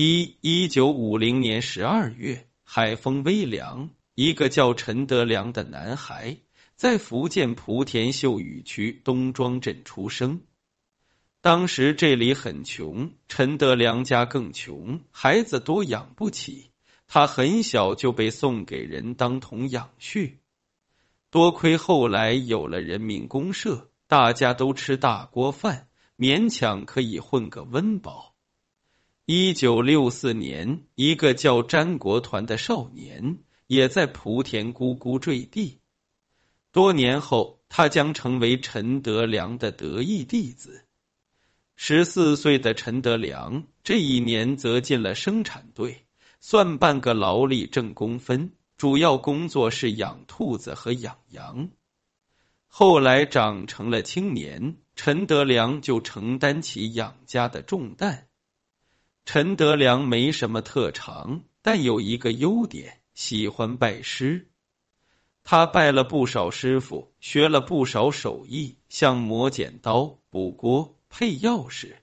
一一九五零年十二月，海风微凉，一个叫陈德良的男孩在福建莆田秀屿区东庄镇出生。当时这里很穷，陈德良家更穷，孩子多养不起，他很小就被送给人当童养畜。多亏后来有了人民公社，大家都吃大锅饭，勉强可以混个温饱。一九六四年，一个叫詹国团的少年也在莆田咕咕坠地。多年后，他将成为陈德良的得意弟子。十四岁的陈德良这一年则进了生产队，算半个劳力挣工分，主要工作是养兔子和养羊。后来长成了青年，陈德良就承担起养家的重担。陈德良没什么特长，但有一个优点，喜欢拜师。他拜了不少师傅，学了不少手艺，像磨剪刀、补锅、配钥匙，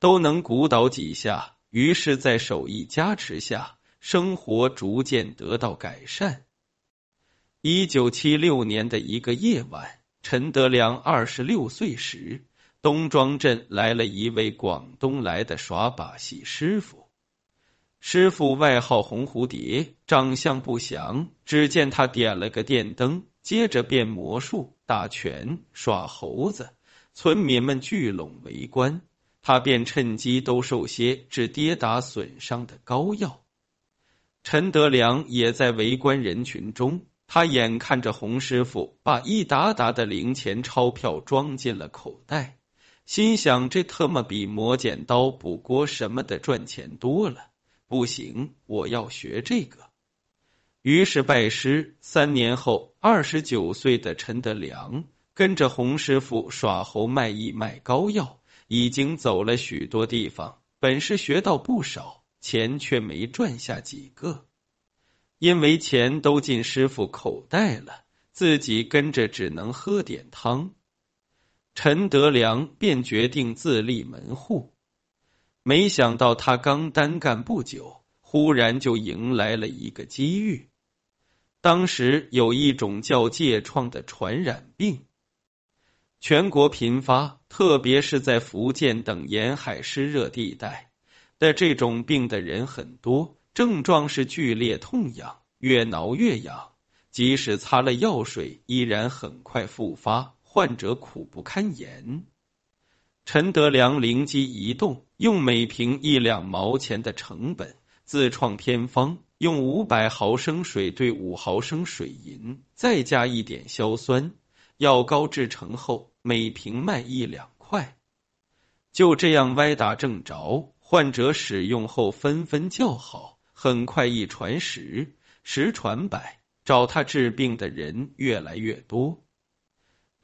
都能鼓捣几下。于是，在手艺加持下，生活逐渐得到改善。一九七六年的一个夜晚，陈德良二十六岁时。东庄镇来了一位广东来的耍把戏师傅，师傅外号红蝴蝶，长相不详。只见他点了个电灯，接着变魔术、打拳、耍猴子，村民们聚拢围观。他便趁机兜售些治跌打损伤的膏药。陈德良也在围观人群中，他眼看着洪师傅把一沓沓的零钱钞票装进了口袋。心想：这特么比磨剪刀、补锅什么的赚钱多了。不行，我要学这个。于是拜师。三年后，二十九岁的陈德良跟着洪师傅耍猴卖艺卖膏药，已经走了许多地方，本事学到不少，钱却没赚下几个，因为钱都进师傅口袋了，自己跟着只能喝点汤。陈德良便决定自立门户，没想到他刚单干不久，忽然就迎来了一个机遇。当时有一种叫疥疮的传染病，全国频发，特别是在福建等沿海湿热地带的这种病的人很多，症状是剧烈痛痒，越挠越痒，即使擦了药水，依然很快复发。患者苦不堪言。陈德良灵机一动，用每瓶一两毛钱的成本自创偏方，用五百毫升水兑五毫升水银，再加一点硝酸，药膏制成后，每瓶卖一两块。就这样歪打正着，患者使用后纷纷叫好，很快一传十，十传百，找他治病的人越来越多。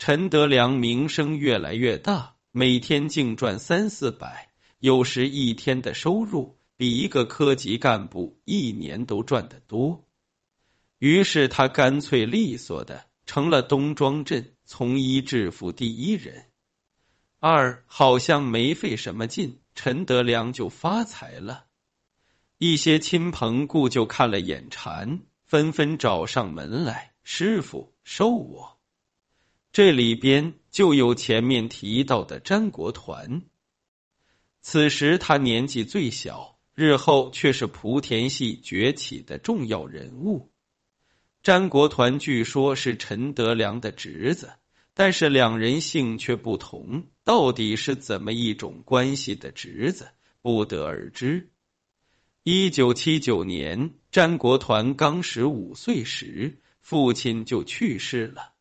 陈德良名声越来越大，每天净赚三四百，有时一天的收入比一个科级干部一年都赚得多。于是他干脆利索的成了东庄镇从医致富第一人。二好像没费什么劲，陈德良就发财了。一些亲朋故旧看了眼馋，纷纷找上门来：“师傅，收我。”这里边就有前面提到的詹国团。此时他年纪最小，日后却是莆田系崛起的重要人物。詹国团据说是陈德良的侄子，但是两人姓却不同，到底是怎么一种关系的侄子，不得而知。一九七九年，詹国团刚十五岁时，父亲就去世了。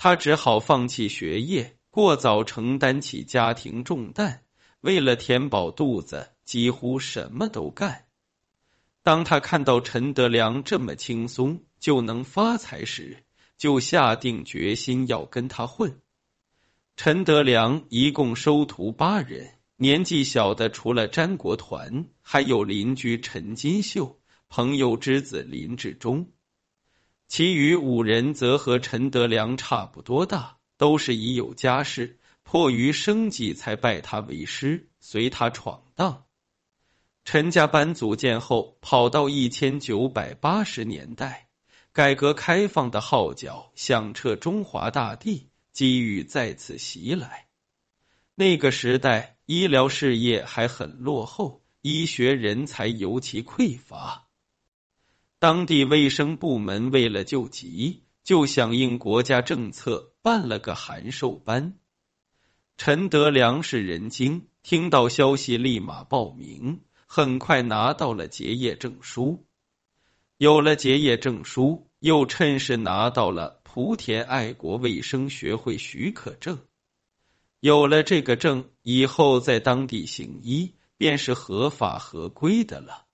他只好放弃学业，过早承担起家庭重担。为了填饱肚子，几乎什么都干。当他看到陈德良这么轻松就能发财时，就下定决心要跟他混。陈德良一共收徒八人，年纪小的除了詹国团，还有邻居陈金秀、朋友之子林志忠。其余五人则和陈德良差不多大，都是已有家室，迫于生计才拜他为师，随他闯荡。陈家班组建后，跑到一千九百八十年代，改革开放的号角响彻中华大地，机遇再次袭来。那个时代，医疗事业还很落后，医学人才尤其匮乏。当地卫生部门为了救急，就响应国家政策，办了个函授班。陈德良是人精，听到消息立马报名。很快拿到了结业证书，有了结业证书，又趁势拿到了莆田爱国卫生学会许可证。有了这个证，以后在当地行医便是合法合规的了。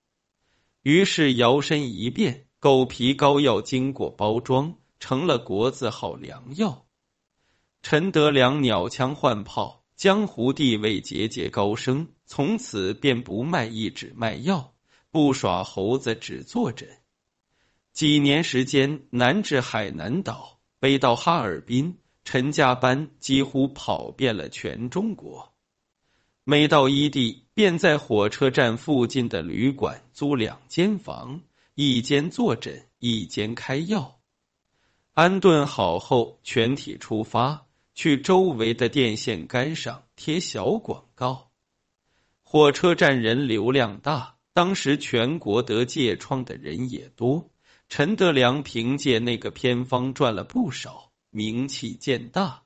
于是摇身一变，狗皮膏药经过包装，成了国字号良药。陈德良鸟枪换炮。江湖地位节节高升，从此便不卖艺只卖药，不耍猴子只坐诊。几年时间，南至海南岛，北到哈尔滨，陈家班几乎跑遍了全中国。每到一地，便在火车站附近的旅馆租两间房，一间坐诊，一间开药。安顿好后，全体出发。去周围的电线杆上贴小广告。火车站人流量大，当时全国得疥疮的人也多。陈德良凭借那个偏方赚了不少，名气渐大。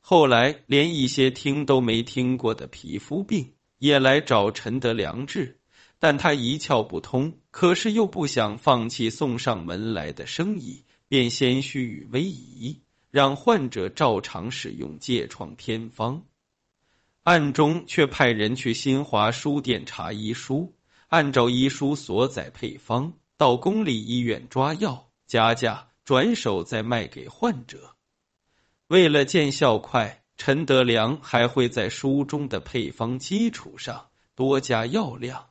后来，连一些听都没听过的皮肤病也来找陈德良治，但他一窍不通，可是又不想放弃送上门来的生意，便先虚与委蛇。让患者照常使用疥疮偏方，暗中却派人去新华书店查医书，按照医书所载配方到公立医院抓药，加价转手再卖给患者。为了见效快，陈德良还会在书中的配方基础上多加药量。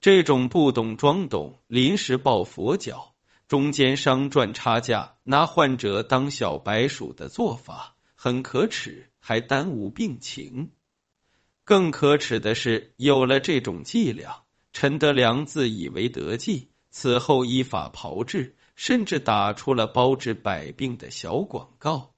这种不懂装懂、临时抱佛脚。中间商赚差价、拿患者当小白鼠的做法很可耻，还耽误病情。更可耻的是，有了这种伎俩，陈德良自以为得计，此后依法炮制，甚至打出了包治百病的小广告。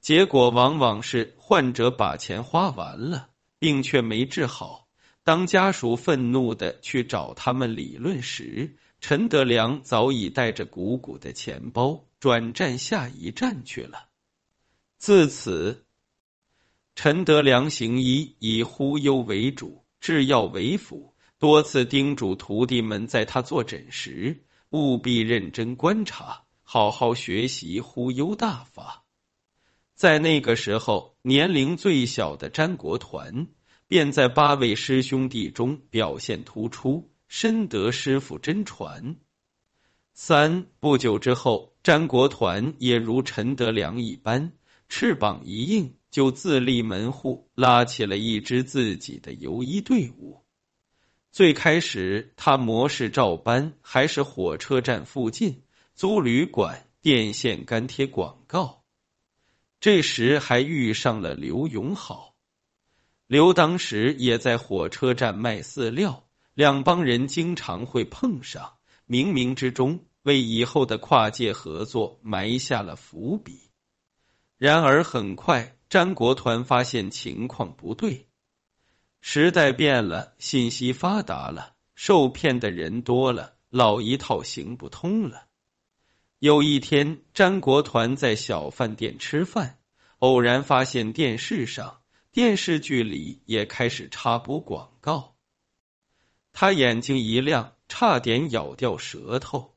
结果往往是患者把钱花完了，病却没治好。当家属愤怒的去找他们理论时，陈德良早已带着鼓鼓的钱包转战下一站去了。自此，陈德良行医以忽悠为主，制药为辅，多次叮嘱徒弟们，在他坐诊时务必认真观察，好好学习忽悠大法。在那个时候，年龄最小的詹国团便在八位师兄弟中表现突出。深得师傅真传。三不久之后，詹国团也如陈德良一般，翅膀一硬，就自立门户，拉起了一支自己的游医队伍。最开始，他模式照搬，还是火车站附近租旅馆，电线杆贴广告。这时还遇上了刘永好，刘当时也在火车站卖饲料。两帮人经常会碰上，冥冥之中为以后的跨界合作埋下了伏笔。然而很快，詹国团发现情况不对，时代变了，信息发达了，受骗的人多了，老一套行不通了。有一天，詹国团在小饭店吃饭，偶然发现电视上电视剧里也开始插播广告。他眼睛一亮，差点咬掉舌头。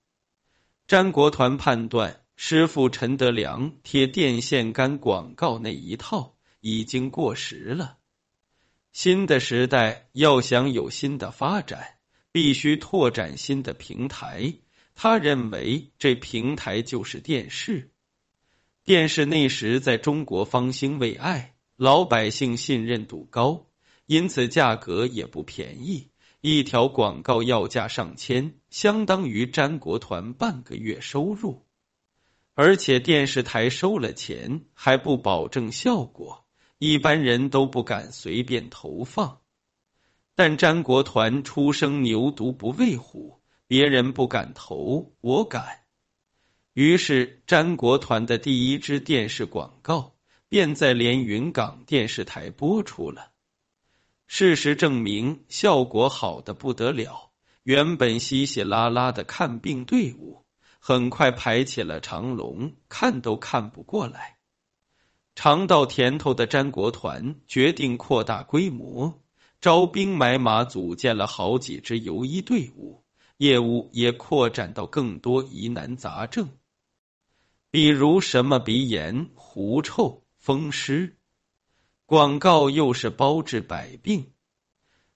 詹国团判断，师傅陈德良贴电线杆广告那一套已经过时了。新的时代要想有新的发展，必须拓展新的平台。他认为，这平台就是电视。电视那时在中国方兴未艾，老百姓信任度高，因此价格也不便宜。一条广告要价上千，相当于詹国团半个月收入，而且电视台收了钱还不保证效果，一般人都不敢随便投放。但詹国团出生牛犊不畏虎，别人不敢投，我敢。于是，詹国团的第一支电视广告便在连云港电视台播出了。事实证明，效果好的不得了。原本稀稀拉拉的看病队伍，很快排起了长龙，看都看不过来。尝到甜头的詹国团决定扩大规模，招兵买马，组建了好几支游医队伍，业务也扩展到更多疑难杂症。比如什么鼻炎、狐臭、风湿，广告又是包治百病。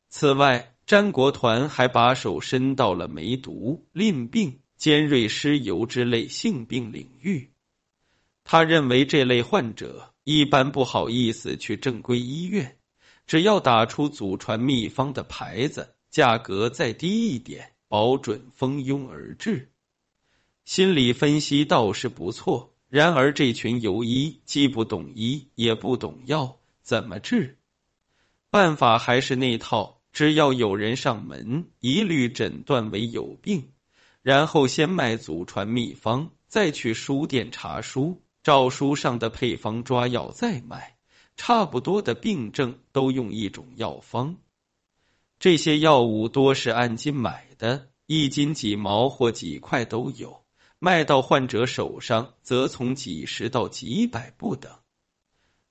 此外，詹国团还把手伸到了梅毒、淋病、尖锐湿疣之类性病领域。他认为这类患者一般不好意思去正规医院，只要打出祖传秘方的牌子，价格再低一点，保准蜂拥而至。心理分析倒是不错，然而这群游医既不懂医，也不懂药，怎么治？办法还是那套，只要有人上门，一律诊断为有病，然后先卖祖传秘方，再去书店查书，照书上的配方抓药再卖。差不多的病症都用一种药方，这些药物多是按斤买的，一斤几毛或几块都有。卖到患者手上，则从几十到几百不等。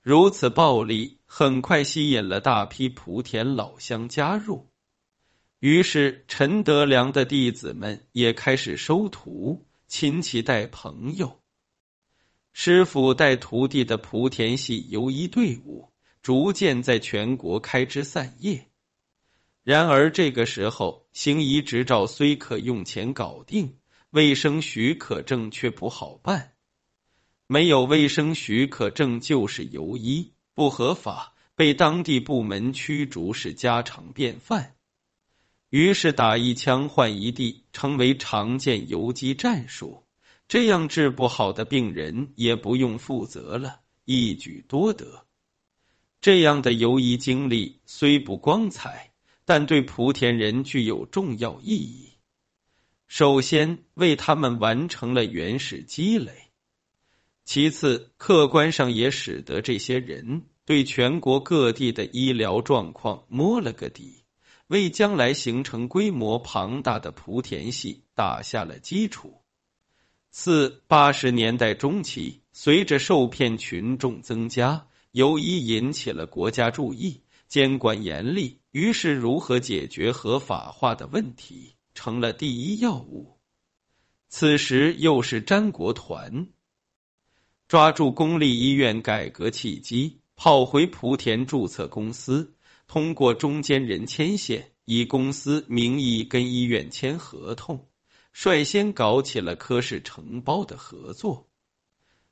如此暴利，很快吸引了大批莆田老乡加入。于是，陈德良的弟子们也开始收徒，亲戚带朋友，师傅带徒弟的莆田系游医队伍逐渐在全国开枝散叶。然而，这个时候，行医执照虽可用钱搞定。卫生许可证却不好办，没有卫生许可证就是游医，不合法，被当地部门驱逐是家常便饭。于是打一枪换一地，成为常见游击战术。这样治不好的病人也不用负责了，一举多得。这样的游医经历虽不光彩，但对莆田人具有重要意义。首先为他们完成了原始积累，其次客观上也使得这些人对全国各地的医疗状况摸了个底，为将来形成规模庞大的莆田系打下了基础。四八十年代中期，随着受骗群众增加，由医引起了国家注意，监管严厉，于是如何解决合法化的问题？成了第一要务。此时又是詹国团抓住公立医院改革契机，跑回莆田注册公司，通过中间人牵线，以公司名义跟医院签合同，率先搞起了科室承包的合作。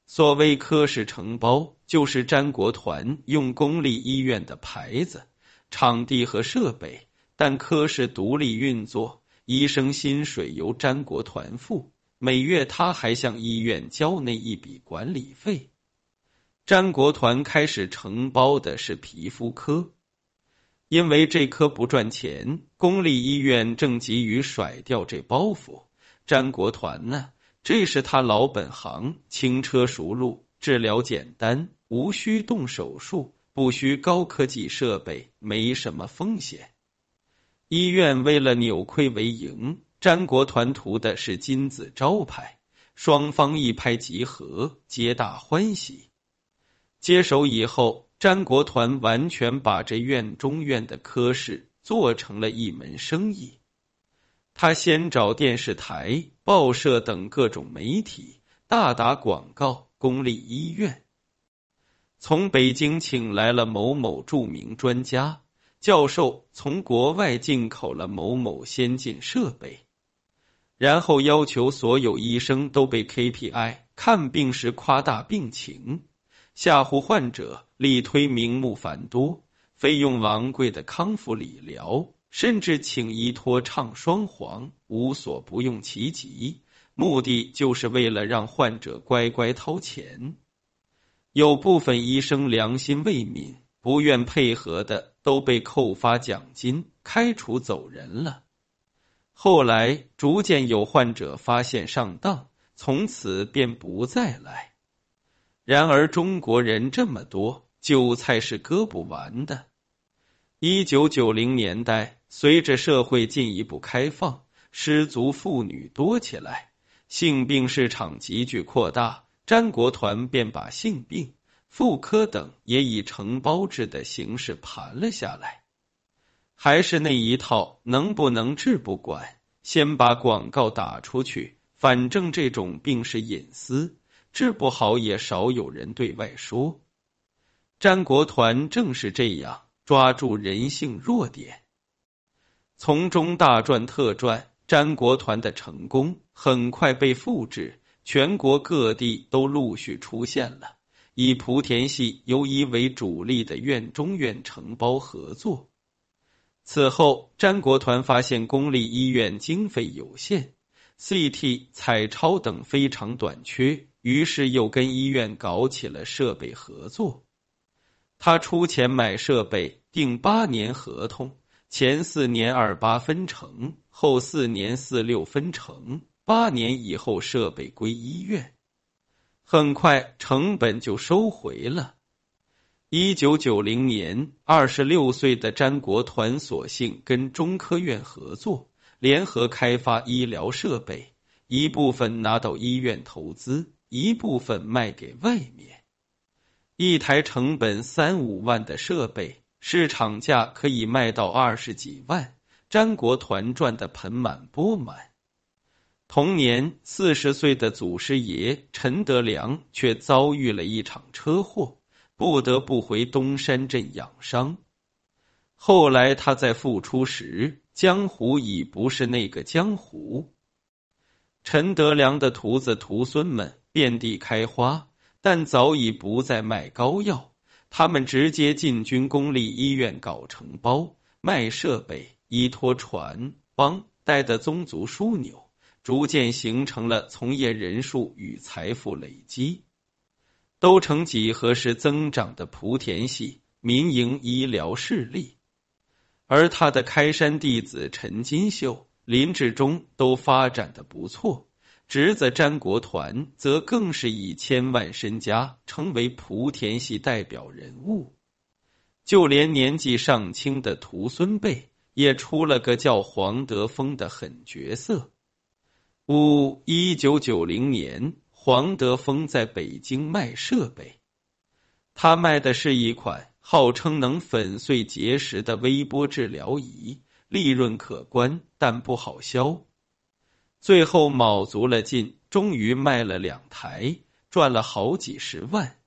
所谓科室承包，就是詹国团用公立医院的牌子、场地和设备，但科室独立运作。医生薪水由詹国团付，每月他还向医院交那一笔管理费。詹国团开始承包的是皮肤科，因为这科不赚钱，公立医院正急于甩掉这包袱。詹国团呢，这是他老本行，轻车熟路，治疗简单，无需动手术，不需高科技设备，没什么风险。医院为了扭亏为盈，詹国团图的是金字招牌，双方一拍即合，皆大欢喜。接手以后，詹国团完全把这院中院的科室做成了一门生意。他先找电视台、报社等各种媒体大打广告，公立医院从北京请来了某某著名专家。教授从国外进口了某某先进设备，然后要求所有医生都被 KPI，看病时夸大病情，吓唬患者，力推名目繁多、费用昂贵的康复理疗，甚至请医托唱双簧，无所不用其极，目的就是为了让患者乖乖掏钱。有部分医生良心未泯。不愿配合的都被扣发奖金、开除走人了。后来逐渐有患者发现上当，从此便不再来。然而中国人这么多，韭菜是割不完的。一九九零年代，随着社会进一步开放，失足妇女多起来，性病市场急剧扩大，詹国团便把性病。妇科等也以承包制的形式盘了下来，还是那一套，能不能治不管，先把广告打出去，反正这种病是隐私，治不好也少有人对外说。詹国团正是这样抓住人性弱点，从中大赚特赚。詹国团的成功很快被复制，全国各地都陆续出现了。以莆田系由医为主力的院中院承包合作。此后，詹国团发现公立医院经费有限，CT、彩超等非常短缺，于是又跟医院搞起了设备合作。他出钱买设备，订八年合同，前四年二八分成，后四年四六分成，八年以后设备归医院。很快，成本就收回了。一九九零年，二十六岁的詹国团索性跟中科院合作，联合开发医疗设备，一部分拿到医院投资，一部分卖给外面。一台成本三五万的设备，市场价可以卖到二十几万，詹国团赚得盆满钵满。同年，四十岁的祖师爷陈德良却遭遇了一场车祸，不得不回东山镇养伤。后来他在复出时，江湖已不是那个江湖。陈德良的徒子徒孙们遍地开花，但早已不再卖膏药，他们直接进军公立医院搞承包、卖设备，依托船帮带的宗族枢纽。逐渐形成了从业人数与财富累积，都成几何式增长的莆田系民营医疗势力，而他的开山弟子陈金秀、林志忠都发展的不错，侄子詹国团则更是以千万身家成为莆田系代表人物，就连年纪尚轻的徒孙辈也出了个叫黄德峰的狠角色。五一九九零年，黄德峰在北京卖设备，他卖的是一款号称能粉碎结石的微波治疗仪，利润可观，但不好销。最后卯足了劲，终于卖了两台，赚了好几十万。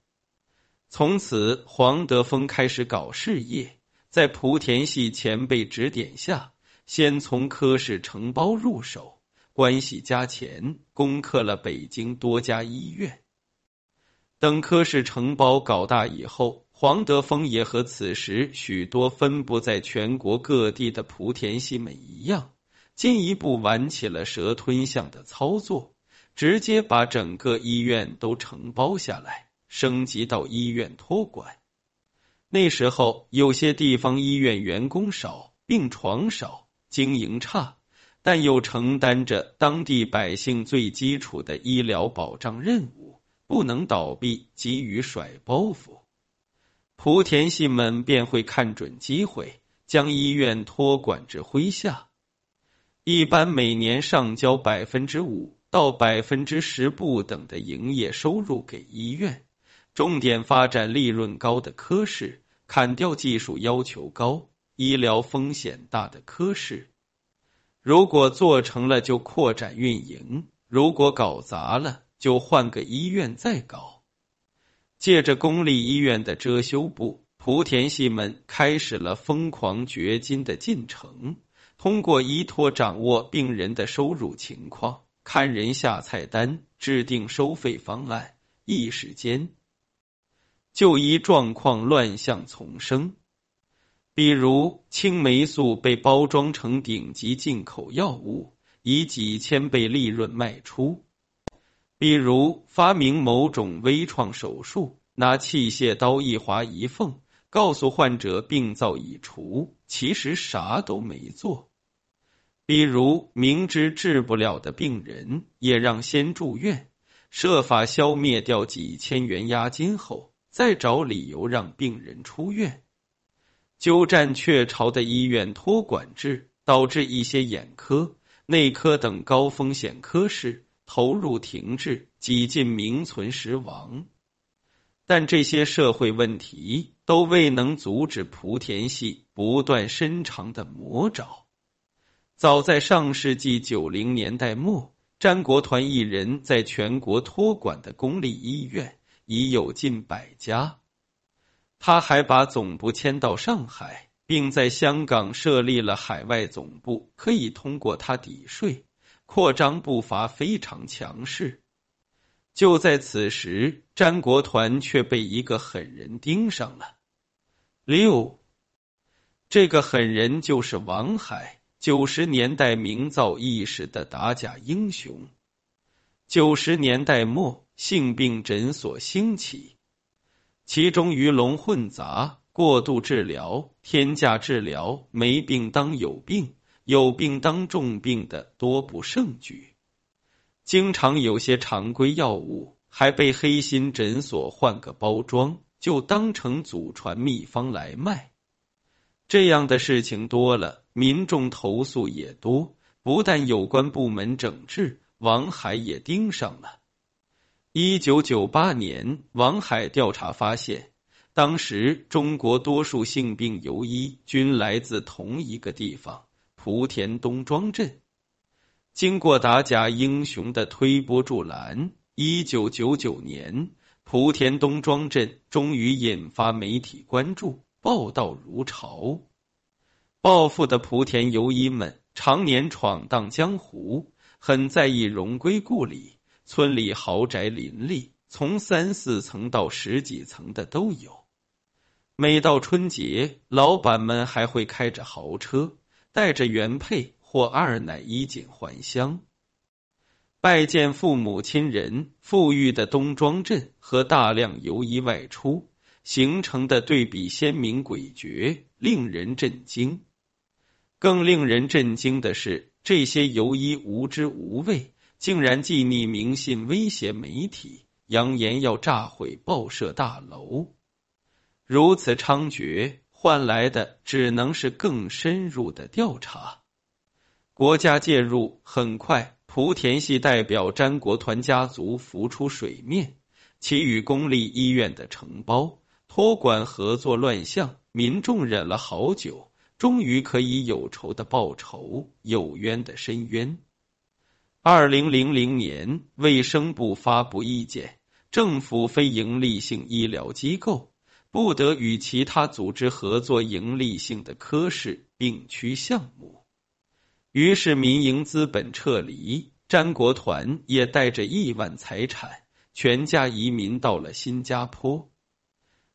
从此，黄德峰开始搞事业，在莆田系前辈指点下，先从科室承包入手。关系加钱，攻克了北京多家医院。等科室承包搞大以后，黄德峰也和此时许多分布在全国各地的莆田系们一样，进一步玩起了蛇吞象的操作，直接把整个医院都承包下来，升级到医院托管。那时候，有些地方医院员工少，病床少，经营差。但又承担着当地百姓最基础的医疗保障任务，不能倒闭，急于甩包袱，莆田系们便会看准机会，将医院托管至麾下，一般每年上交百分之五到百分之十不等的营业收入给医院，重点发展利润高的科室，砍掉技术要求高、医疗风险大的科室。如果做成了，就扩展运营；如果搞砸了，就换个医院再搞。借着公立医院的遮羞布，莆田系们开始了疯狂掘金的进程。通过依托掌握病人的收入情况，看人下菜单，制定收费方案，一时间就医状况乱象丛生。比如青霉素被包装成顶级进口药物，以几千倍利润卖出；比如发明某种微创手术，拿器械刀一划一缝，告诉患者病灶已除，其实啥都没做。比如明知治不了的病人，也让先住院，设法消灭掉几千元押金后，再找理由让病人出院。鸠占鹊巢的医院托管制，导致一些眼科、内科等高风险科室投入停滞，几近名存实亡。但这些社会问题都未能阻止莆田系不断伸长的魔爪。早在上世纪九零年代末，詹国团一人在全国托管的公立医院已有近百家。他还把总部迁到上海，并在香港设立了海外总部，可以通过他抵税，扩张步伐非常强势。就在此时，詹国团却被一个狠人盯上了。六，这个狠人就是王海，九十年代名噪一时的打假英雄。九十年代末，性病诊所兴起。其中鱼龙混杂、过度治疗、天价治疗、没病当有病、有病当重病的多不胜举。经常有些常规药物还被黑心诊所换个包装，就当成祖传秘方来卖。这样的事情多了，民众投诉也多。不但有关部门整治，王海也盯上了。一九九八年，王海调查发现，当时中国多数性病游医均来自同一个地方——莆田东庄镇。经过打假英雄的推波助澜，一九九九年，莆田东庄镇终于引发媒体关注，报道如潮。暴富的莆田游医们常年闯荡江湖，很在意荣归故里。村里豪宅林立，从三四层到十几层的都有。每到春节，老板们还会开着豪车，带着原配或二奶衣锦还乡，拜见父母亲人。富裕的东庄镇和大量游医外出形成的对比鲜明诡谲，令人震惊。更令人震惊的是，这些游医无知无畏。竟然寄匿名信威胁媒体，扬言要炸毁报社大楼。如此猖獗，换来的只能是更深入的调查。国家介入很快，莆田系代表詹国团家族浮出水面，其与公立医院的承包、托管合作乱象，民众忍了好久，终于可以有仇的报仇，有冤的伸冤。二零零零年，卫生部发布意见，政府非营利性医疗机构不得与其他组织合作营利性的科室病区项目。于是，民营资本撤离，詹国团也带着亿万财产，全家移民到了新加坡。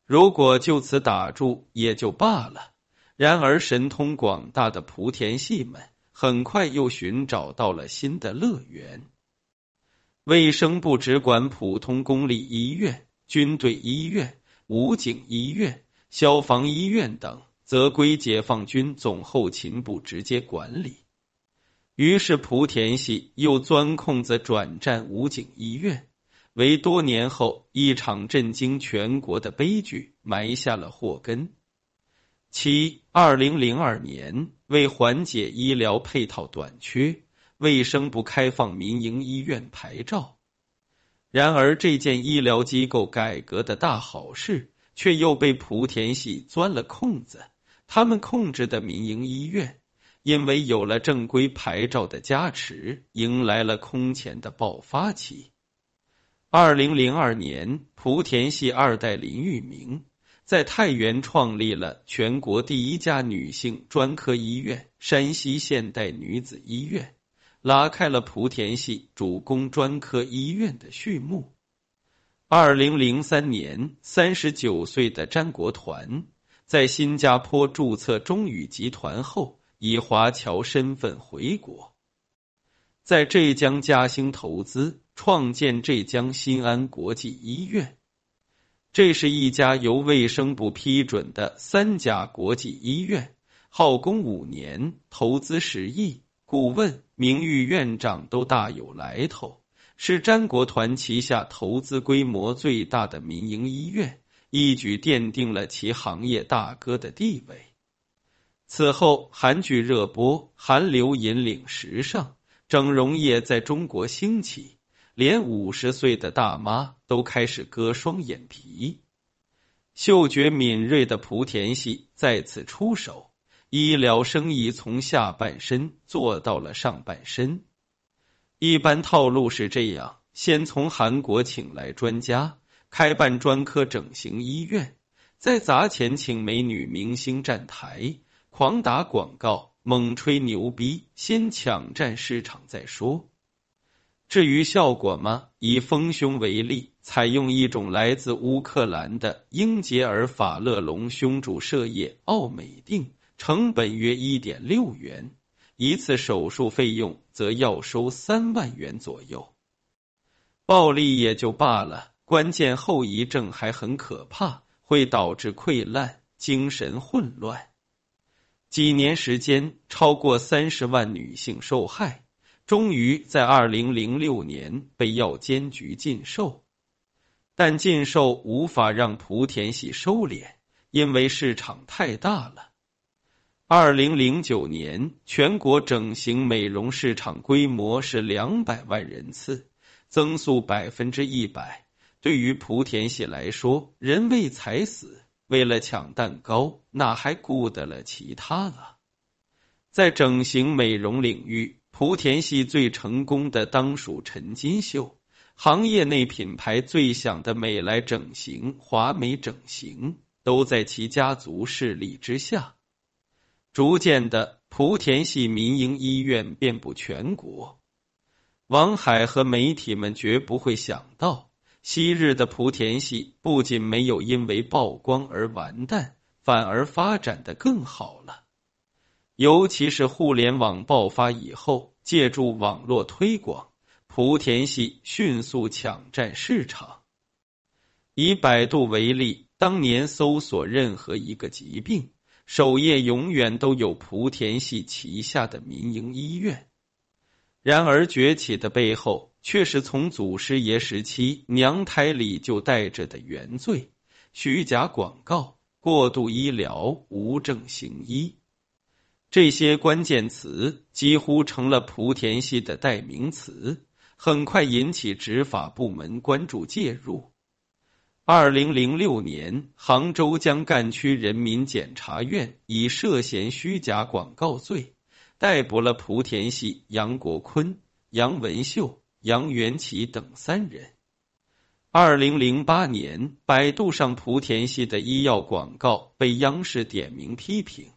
如果就此打住也就罢了，然而神通广大的莆田系们。很快又寻找到了新的乐园。卫生部只管普通公立医院、军队医院、武警医院、消防医院等，则归解放军总后勤部直接管理。于是莆田系又钻空子转战武警医院，为多年后一场震惊全国的悲剧埋下了祸根。七二零零二年，为缓解医疗配套短缺，卫生部开放民营医院牌照。然而，这件医疗机构改革的大好事，却又被莆田系钻了空子。他们控制的民营医院，因为有了正规牌照的加持，迎来了空前的爆发期。二零零二年，莆田系二代林玉明。在太原创立了全国第一家女性专科医院——山西现代女子医院，拉开了莆田系主攻专科医院的序幕。二零零三年，三十九岁的詹国团在新加坡注册中宇集团后，以华侨身份回国，在浙江嘉兴投资创建浙江新安国际医院。这是一家由卫生部批准的三甲国际医院，耗工五年，投资十亿，顾问、名誉院长都大有来头，是詹国团旗下投资规模最大的民营医院，一举奠定了其行业大哥的地位。此后，韩剧热播，韩流引领时尚，整容业在中国兴起。连五十岁的大妈都开始割双眼皮，嗅觉敏锐的莆田系再次出手，医疗生意从下半身做到了上半身。一般套路是这样：先从韩国请来专家，开办专科整形医院，再砸钱请美女明星站台，狂打广告，猛吹牛逼，先抢占市场再说。至于效果吗？以丰胸为例，采用一种来自乌克兰的英杰尔法勒隆胸注射液奥美定，成本约一点六元，一次手术费用则要收三万元左右。暴利也就罢了，关键后遗症还很可怕，会导致溃烂、精神混乱。几年时间，超过三十万女性受害。终于在二零零六年被药监局禁售，但禁售无法让莆田系收敛，因为市场太大了。二零零九年全国整形美容市场规模是两百万人次，增速百分之一百。对于莆田系来说，人为财死，为了抢蛋糕，哪还顾得了其他啊？在整形美容领域。莆田系最成功的当属陈金秀，行业内品牌最响的美莱整形、华美整形都在其家族势力之下。逐渐的，莆田系民营医院遍布全国。王海和媒体们绝不会想到，昔日的莆田系不仅没有因为曝光而完蛋，反而发展的更好了。尤其是互联网爆发以后，借助网络推广，莆田系迅速抢占市场。以百度为例，当年搜索任何一个疾病，首页永远都有莆田系旗下的民营医院。然而崛起的背后，却是从祖师爷时期娘胎里就带着的原罪：虚假广告、过度医疗、无证行医。这些关键词几乎成了莆田系的代名词，很快引起执法部门关注介入。二零零六年，杭州江干区人民检察院以涉嫌虚假广告罪逮捕了莆田系杨国坤、杨文秀、杨元奇等三人。二零零八年，百度上莆田系的医药广告被央视点名批评。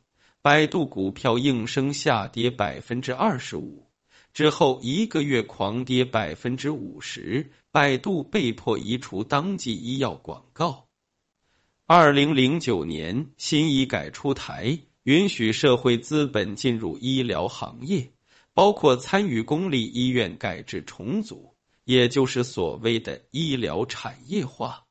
百度股票应声下跌百分之二十五，之后一个月狂跌百分之五十，百度被迫移除当季医药广告。二零零九年，新医改出台，允许社会资本进入医疗行业，包括参与公立医院改制重组，也就是所谓的医疗产业化。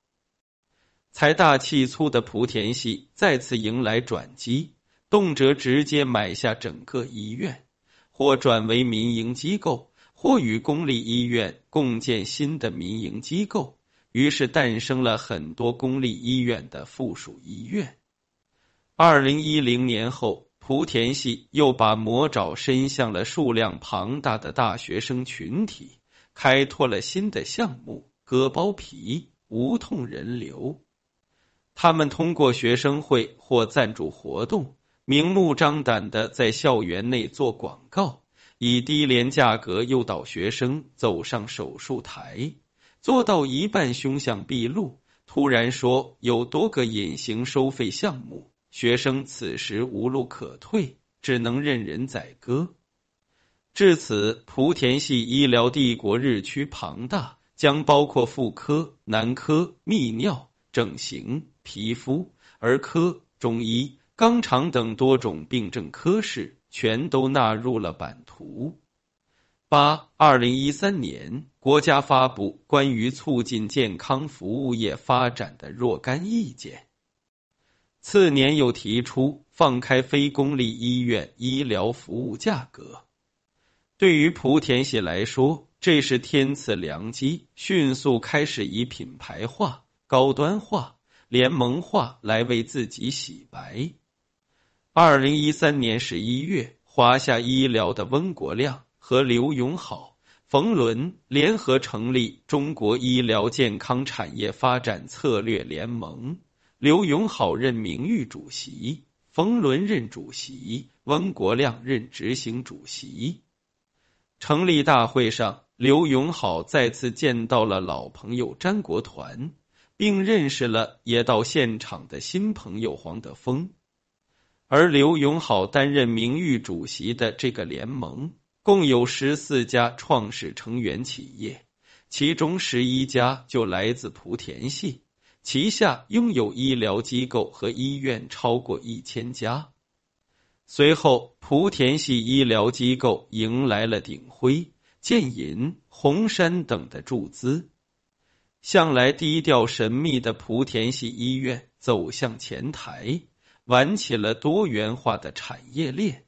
财大气粗的莆田系再次迎来转机。动辄直接买下整个医院，或转为民营机构，或与公立医院共建新的民营机构，于是诞生了很多公立医院的附属医院。二零一零年后，莆田系又把魔爪伸向了数量庞大的大学生群体，开拓了新的项目——割包皮无痛人流。他们通过学生会或赞助活动。明目张胆的在校园内做广告，以低廉价格诱导学生走上手术台，做到一半凶相毕露，突然说有多个隐形收费项目，学生此时无路可退，只能任人宰割。至此，莆田系医疗帝国日趋庞大，将包括妇科、男科、泌尿、整形、皮肤、儿科、中医。肛肠等多种病症科室全都纳入了版图。八，二零一三年，国家发布关于促进健康服务业发展的若干意见。次年又提出放开非公立医院医疗服务价格。对于莆田系来说，这是天赐良机，迅速开始以品牌化、高端化、联盟化来为自己洗白。二零一三年十一月，华夏医疗的温国亮。和刘永好、冯仑联合成立中国医疗健康产业发展策略联盟，刘永好任名誉主席，冯仑任主席，温国亮任执行主席。成立大会上，刘永好再次见到了老朋友詹国团，并认识了也到现场的新朋友黄德峰。而刘永好担任名誉主席的这个联盟。共有十四家创始成员企业，其中十一家就来自莆田系，旗下拥有医疗机构和医院超过一千家。随后，莆田系医疗机构迎来了鼎晖、建银、红山等的注资，向来低调神秘的莆田系医院走向前台，玩起了多元化的产业链。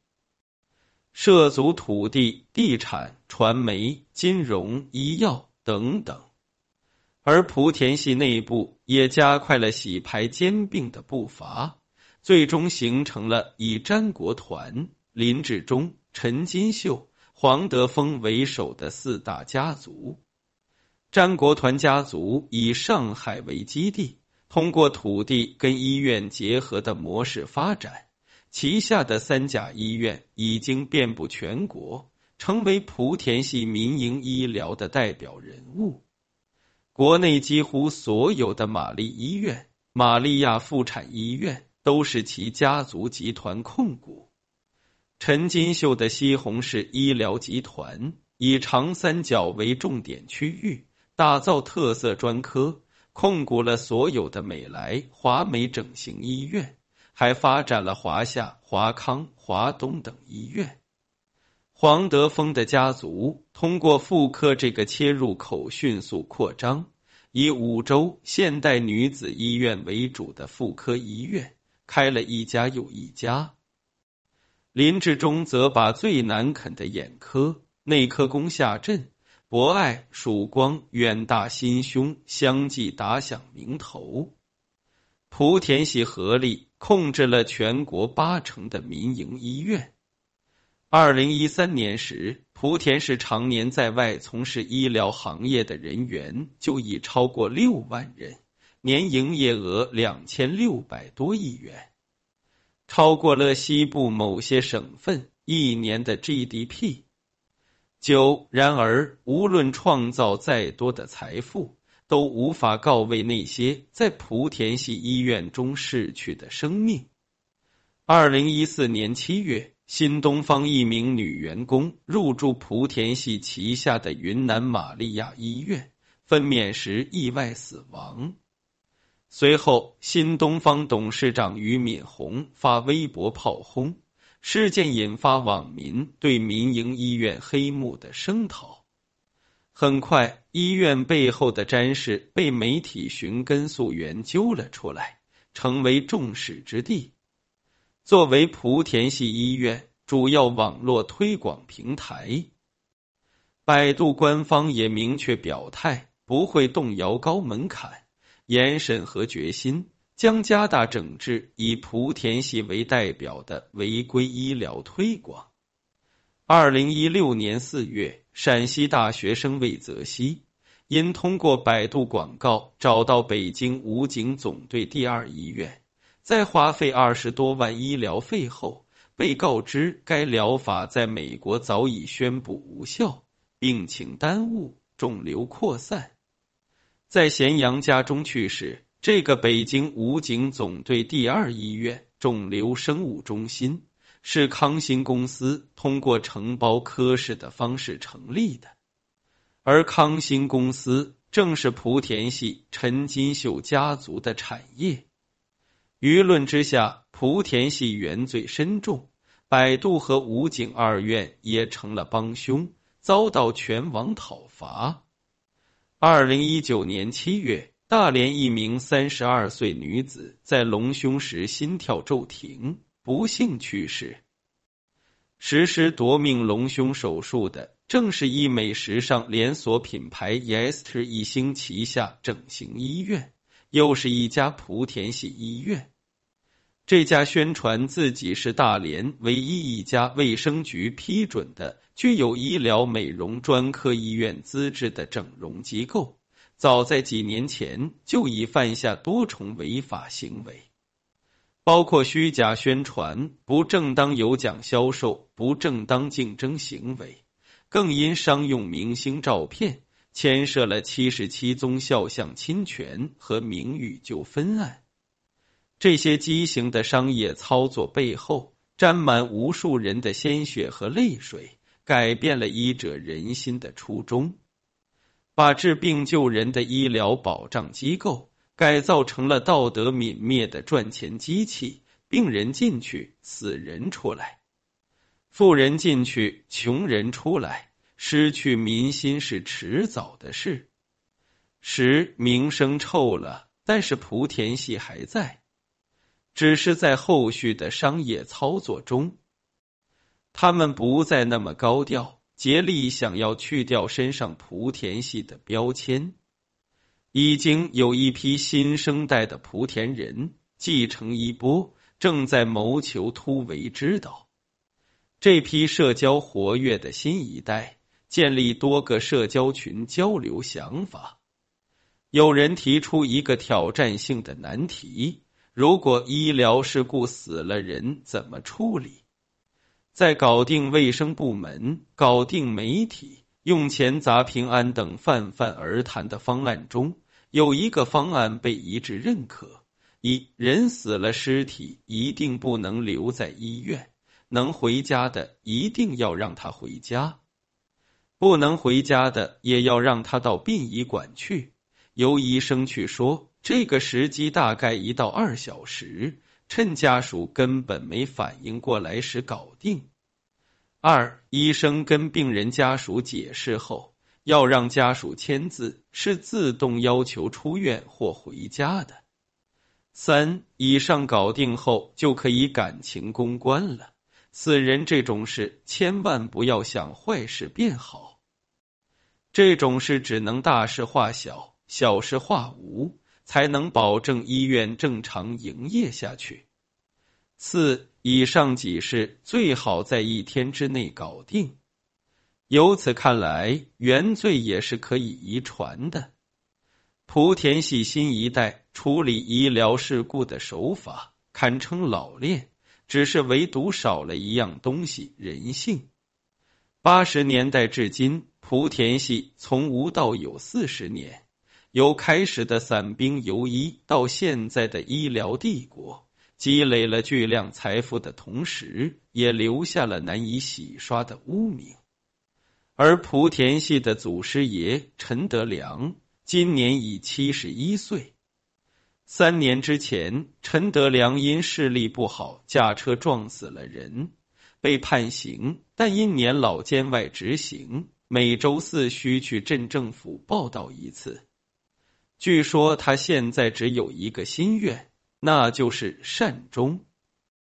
涉足土地、地产、传媒、金融、医药等等，而莆田系内部也加快了洗牌兼并的步伐，最终形成了以詹国团、林志忠、陈金秀、黄德峰为首的四大家族。詹国团家族以上海为基地，通过土地跟医院结合的模式发展。旗下的三甲医院已经遍布全国，成为莆田系民营医疗的代表人物。国内几乎所有的玛丽医院、玛利亚妇产医院都是其家族集团控股。陈金秀的西红柿医疗集团以长三角为重点区域，打造特色专科，控股了所有的美莱、华美整形医院。还发展了华夏、华康、华东等医院。黄德峰的家族通过妇科这个切入口迅速扩张，以五洲现代女子医院为主的妇科医院开了一家又一家。林志忠则把最难啃的眼科、内科攻下阵，博爱、曙光、远大、心胸相继打响名头。莆田系合力控制了全国八成的民营医院。二零一三年时，莆田市常年在外从事医疗行业的人员就已超过六万人，年营业额两千六百多亿元，超过了西部某些省份一年的 GDP。九，然而，无论创造再多的财富。都无法告慰那些在莆田系医院中逝去的生命。二零一四年七月，新东方一名女员工入住莆田系旗下的云南玛利亚医院，分娩时意外死亡。随后，新东方董事长俞敏洪发微博炮轰事件，引发网民对民营医院黑幕的声讨。很快，医院背后的詹氏被媒体寻根溯源揪了出来，成为众矢之的。作为莆田系医院主要网络推广平台，百度官方也明确表态，不会动摇高门槛、严审核决心，将加大整治以莆田系为代表的违规医疗推广。二零一六年四月。陕西大学生魏泽西因通过百度广告找到北京武警总队第二医院，在花费二十多万医疗费后，被告知该疗法在美国早已宣布无效，病情耽误，肿瘤扩散，在咸阳家中去世。这个北京武警总队第二医院肿瘤生物中心。是康欣公司通过承包科室的方式成立的，而康欣公司正是莆田系陈金秀家族的产业。舆论之下，莆田系原罪深重，百度和武警二院也成了帮凶，遭到全网讨伐。二零一九年七月，大连一名三十二岁女子在隆胸时心跳骤停，不幸去世。实施夺命隆胸手术的，正是医美时尚连锁品牌 Yester 一星旗下整形医院，又是一家莆田系医院。这家宣传自己是大连唯一一家卫生局批准的、具有医疗美容专科医院资质的整容机构，早在几年前就已犯下多重违法行为。包括虚假宣传、不正当有奖销售、不正当竞争行为，更因商用明星照片，牵涉了七十七宗肖像侵权和名誉纠纷案。这些畸形的商业操作背后，沾满无数人的鲜血和泪水，改变了医者仁心的初衷，把治病救人的医疗保障机构。改造成了道德泯灭的赚钱机器，病人进去，死人出来；富人进去，穷人出来。失去民心是迟早的事。十名声臭了，但是莆田系还在，只是在后续的商业操作中，他们不再那么高调，竭力想要去掉身上莆田系的标签。已经有一批新生代的莆田人继承衣钵，正在谋求突围之道。这批社交活跃的新一代，建立多个社交群交流想法。有人提出一个挑战性的难题：如果医疗事故死了人，怎么处理？在搞定卫生部门、搞定媒体、用钱砸平安等泛泛而谈的方案中。有一个方案被一致认可：一人死了，尸体一定不能留在医院，能回家的一定要让他回家，不能回家的也要让他到殡仪馆去，由医生去说。这个时机大概一到二小时，趁家属根本没反应过来时搞定。二医生跟病人家属解释后。要让家属签字，是自动要求出院或回家的。三以上搞定后，就可以感情公关了。死人这种事，千万不要想坏事变好。这种事只能大事化小，小事化无，才能保证医院正常营业下去。四以上几事，最好在一天之内搞定。由此看来，原罪也是可以遗传的。莆田系新一代处理医疗事故的手法堪称老练，只是唯独少了一样东西——人性。八十年代至今，莆田系从无到有四十年，由开始的散兵游医到现在的医疗帝国，积累了巨量财富的同时，也留下了难以洗刷的污名。而莆田系的祖师爷陈德良今年已七十一岁。三年之前，陈德良因视力不好驾车撞死了人，被判刑，但因年老监外执行，每周四需去镇政府报道一次。据说他现在只有一个心愿，那就是善终。